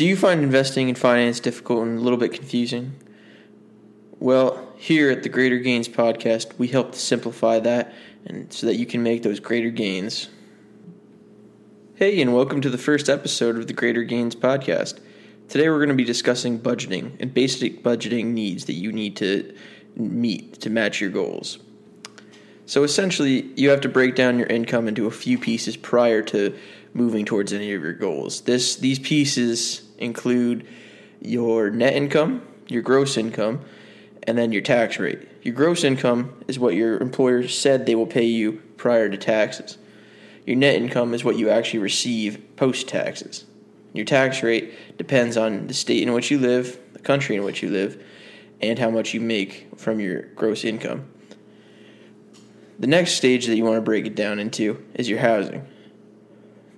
Do you find investing in finance difficult and a little bit confusing? Well, here at the Greater Gains podcast, we help to simplify that and so that you can make those greater gains. Hey, and welcome to the first episode of the Greater Gains podcast. Today we're going to be discussing budgeting and basic budgeting needs that you need to meet to match your goals. So essentially, you have to break down your income into a few pieces prior to moving towards any of your goals. This these pieces include your net income, your gross income, and then your tax rate. Your gross income is what your employer said they will pay you prior to taxes. Your net income is what you actually receive post taxes. Your tax rate depends on the state in which you live, the country in which you live, and how much you make from your gross income. The next stage that you want to break it down into is your housing.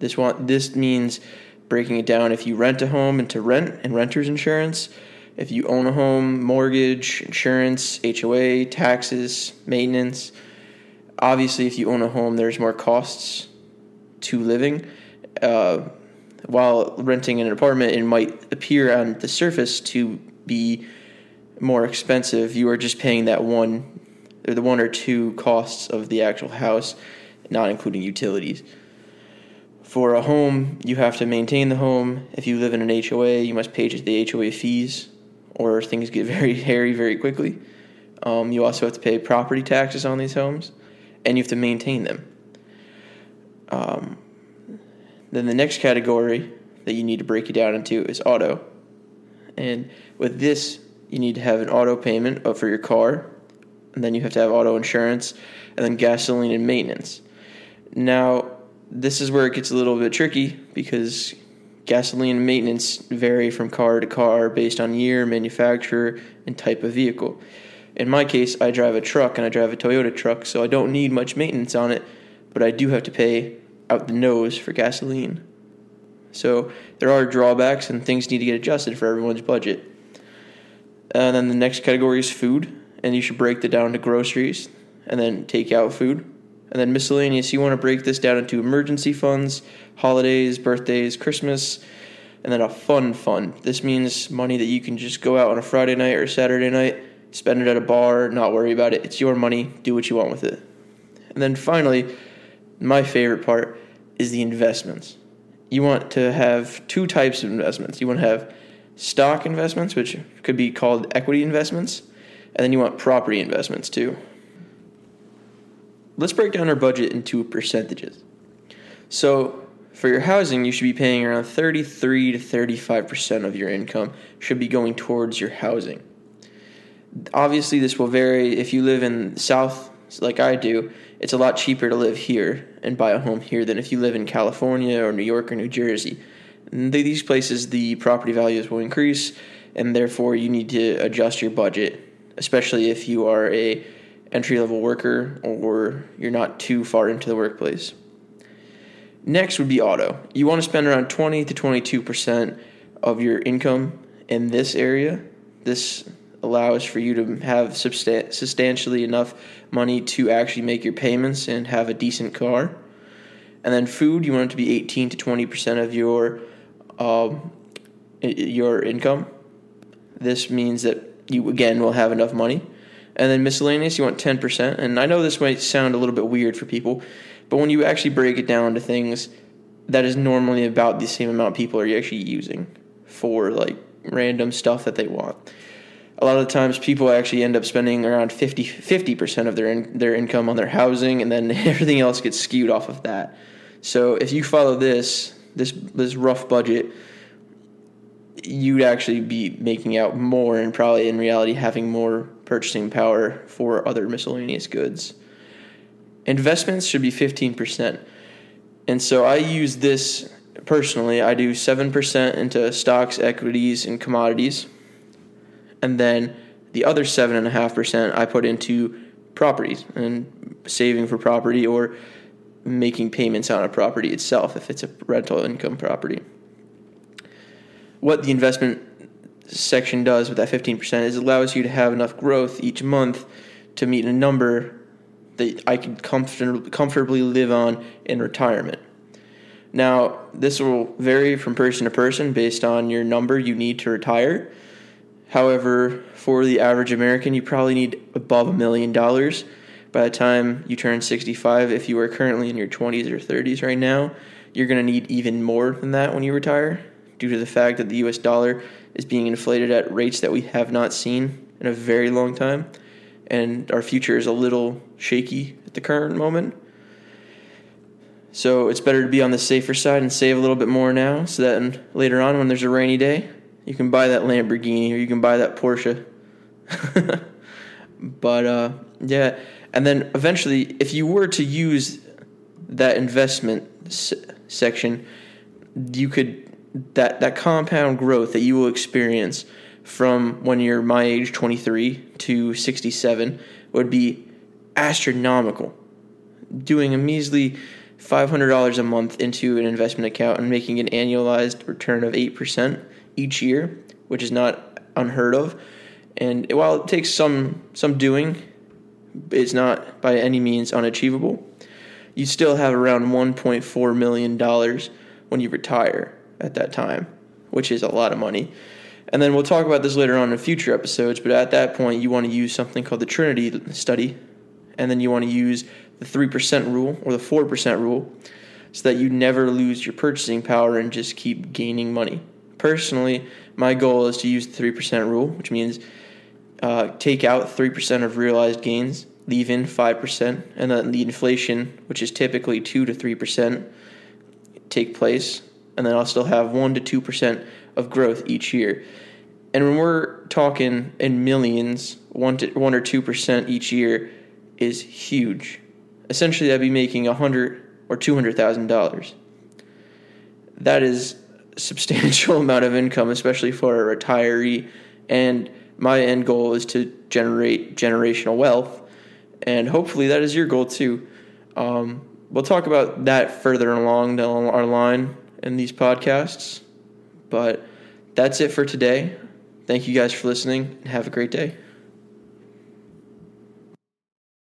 This want this means breaking it down if you rent a home into rent and renter's insurance, if you own a home, mortgage, insurance, HOA, taxes, maintenance. Obviously, if you own a home, there's more costs to living. Uh, while renting an apartment, it might appear on the surface to be more expensive. You are just paying that one, or the one or two costs of the actual house, not including utilities. For a home, you have to maintain the home. If you live in an HOA, you must pay the HOA fees, or things get very hairy very quickly. Um, you also have to pay property taxes on these homes, and you have to maintain them. Um, then the next category that you need to break it down into is auto. And with this, you need to have an auto payment for your car, and then you have to have auto insurance, and then gasoline and maintenance. Now, this is where it gets a little bit tricky because gasoline maintenance vary from car to car based on year, manufacturer, and type of vehicle. In my case, I drive a truck and I drive a Toyota truck, so I don't need much maintenance on it, but I do have to pay out the nose for gasoline. So there are drawbacks and things need to get adjusted for everyone's budget. And then the next category is food, and you should break that down to groceries and then take out food. And then miscellaneous, you want to break this down into emergency funds, holidays, birthdays, Christmas, and then a fun fund. This means money that you can just go out on a Friday night or Saturday night, spend it at a bar, not worry about it. It's your money, do what you want with it. And then finally, my favorite part is the investments. You want to have two types of investments. You want to have stock investments, which could be called equity investments, and then you want property investments too. Let's break down our budget into percentages. So, for your housing, you should be paying around 33 to 35% of your income should be going towards your housing. Obviously, this will vary if you live in South like I do. It's a lot cheaper to live here and buy a home here than if you live in California or New York or New Jersey. these places, the property values will increase, and therefore you need to adjust your budget, especially if you are a entry level worker or you're not too far into the workplace. Next would be auto. You want to spend around 20 to 22% of your income in this area. This allows for you to have substan- substantially enough money to actually make your payments and have a decent car. And then food, you want it to be 18 to 20% of your um, your income. This means that you again will have enough money and then miscellaneous, you want 10%. And I know this might sound a little bit weird for people, but when you actually break it down to things, that is normally about the same amount people are actually using for like random stuff that they want. A lot of the times, people actually end up spending around 50 percent of their in, their income on their housing, and then everything else gets skewed off of that. So, if you follow this this this rough budget, you'd actually be making out more, and probably in reality having more purchasing power for other miscellaneous goods. Investments should be 15%. And so I use this personally. I do 7% into stocks, equities, and commodities. And then the other 7.5% I put into properties and saving for property or making payments on a property itself if it's a rental income property. What the investment section does with that 15% is allows you to have enough growth each month to meet a number that I can comfort- comfortably live on in retirement. Now, this will vary from person to person based on your number you need to retire. However, for the average American, you probably need above a million dollars by the time you turn 65. If you are currently in your 20s or 30s right now, you're going to need even more than that when you retire due to the fact that the US dollar is being inflated at rates that we have not seen in a very long time. And our future is a little shaky at the current moment. So it's better to be on the safer side and save a little bit more now so that later on, when there's a rainy day, you can buy that Lamborghini or you can buy that Porsche. but uh, yeah, and then eventually, if you were to use that investment s- section, you could that that compound growth that you will experience from when you're my age 23 to 67 would be astronomical. Doing a measly $500 a month into an investment account and making an annualized return of 8% each year, which is not unheard of. And while it takes some some doing, it's not by any means unachievable. You still have around 1.4 million dollars when you retire at that time, which is a lot of money. And then we'll talk about this later on in future episodes, but at that point you want to use something called the Trinity study, and then you want to use the 3% rule or the 4% rule so that you never lose your purchasing power and just keep gaining money. Personally, my goal is to use the 3% rule, which means uh, take out 3% of realized gains, leave in 5%, and then the inflation, which is typically 2 to 3%, take place. And then I'll still have 1 to 2% of growth each year. And when we're talking in millions, 1 to 1 or 2% each year is huge. Essentially, I'd be making 100 or $200,000. That is substantial amount of income, especially for a retiree. And my end goal is to generate generational wealth, and hopefully that is your goal too. Um, we'll talk about that further along down our line in these podcasts, but that's it for today. Thank you guys for listening, and have a great day.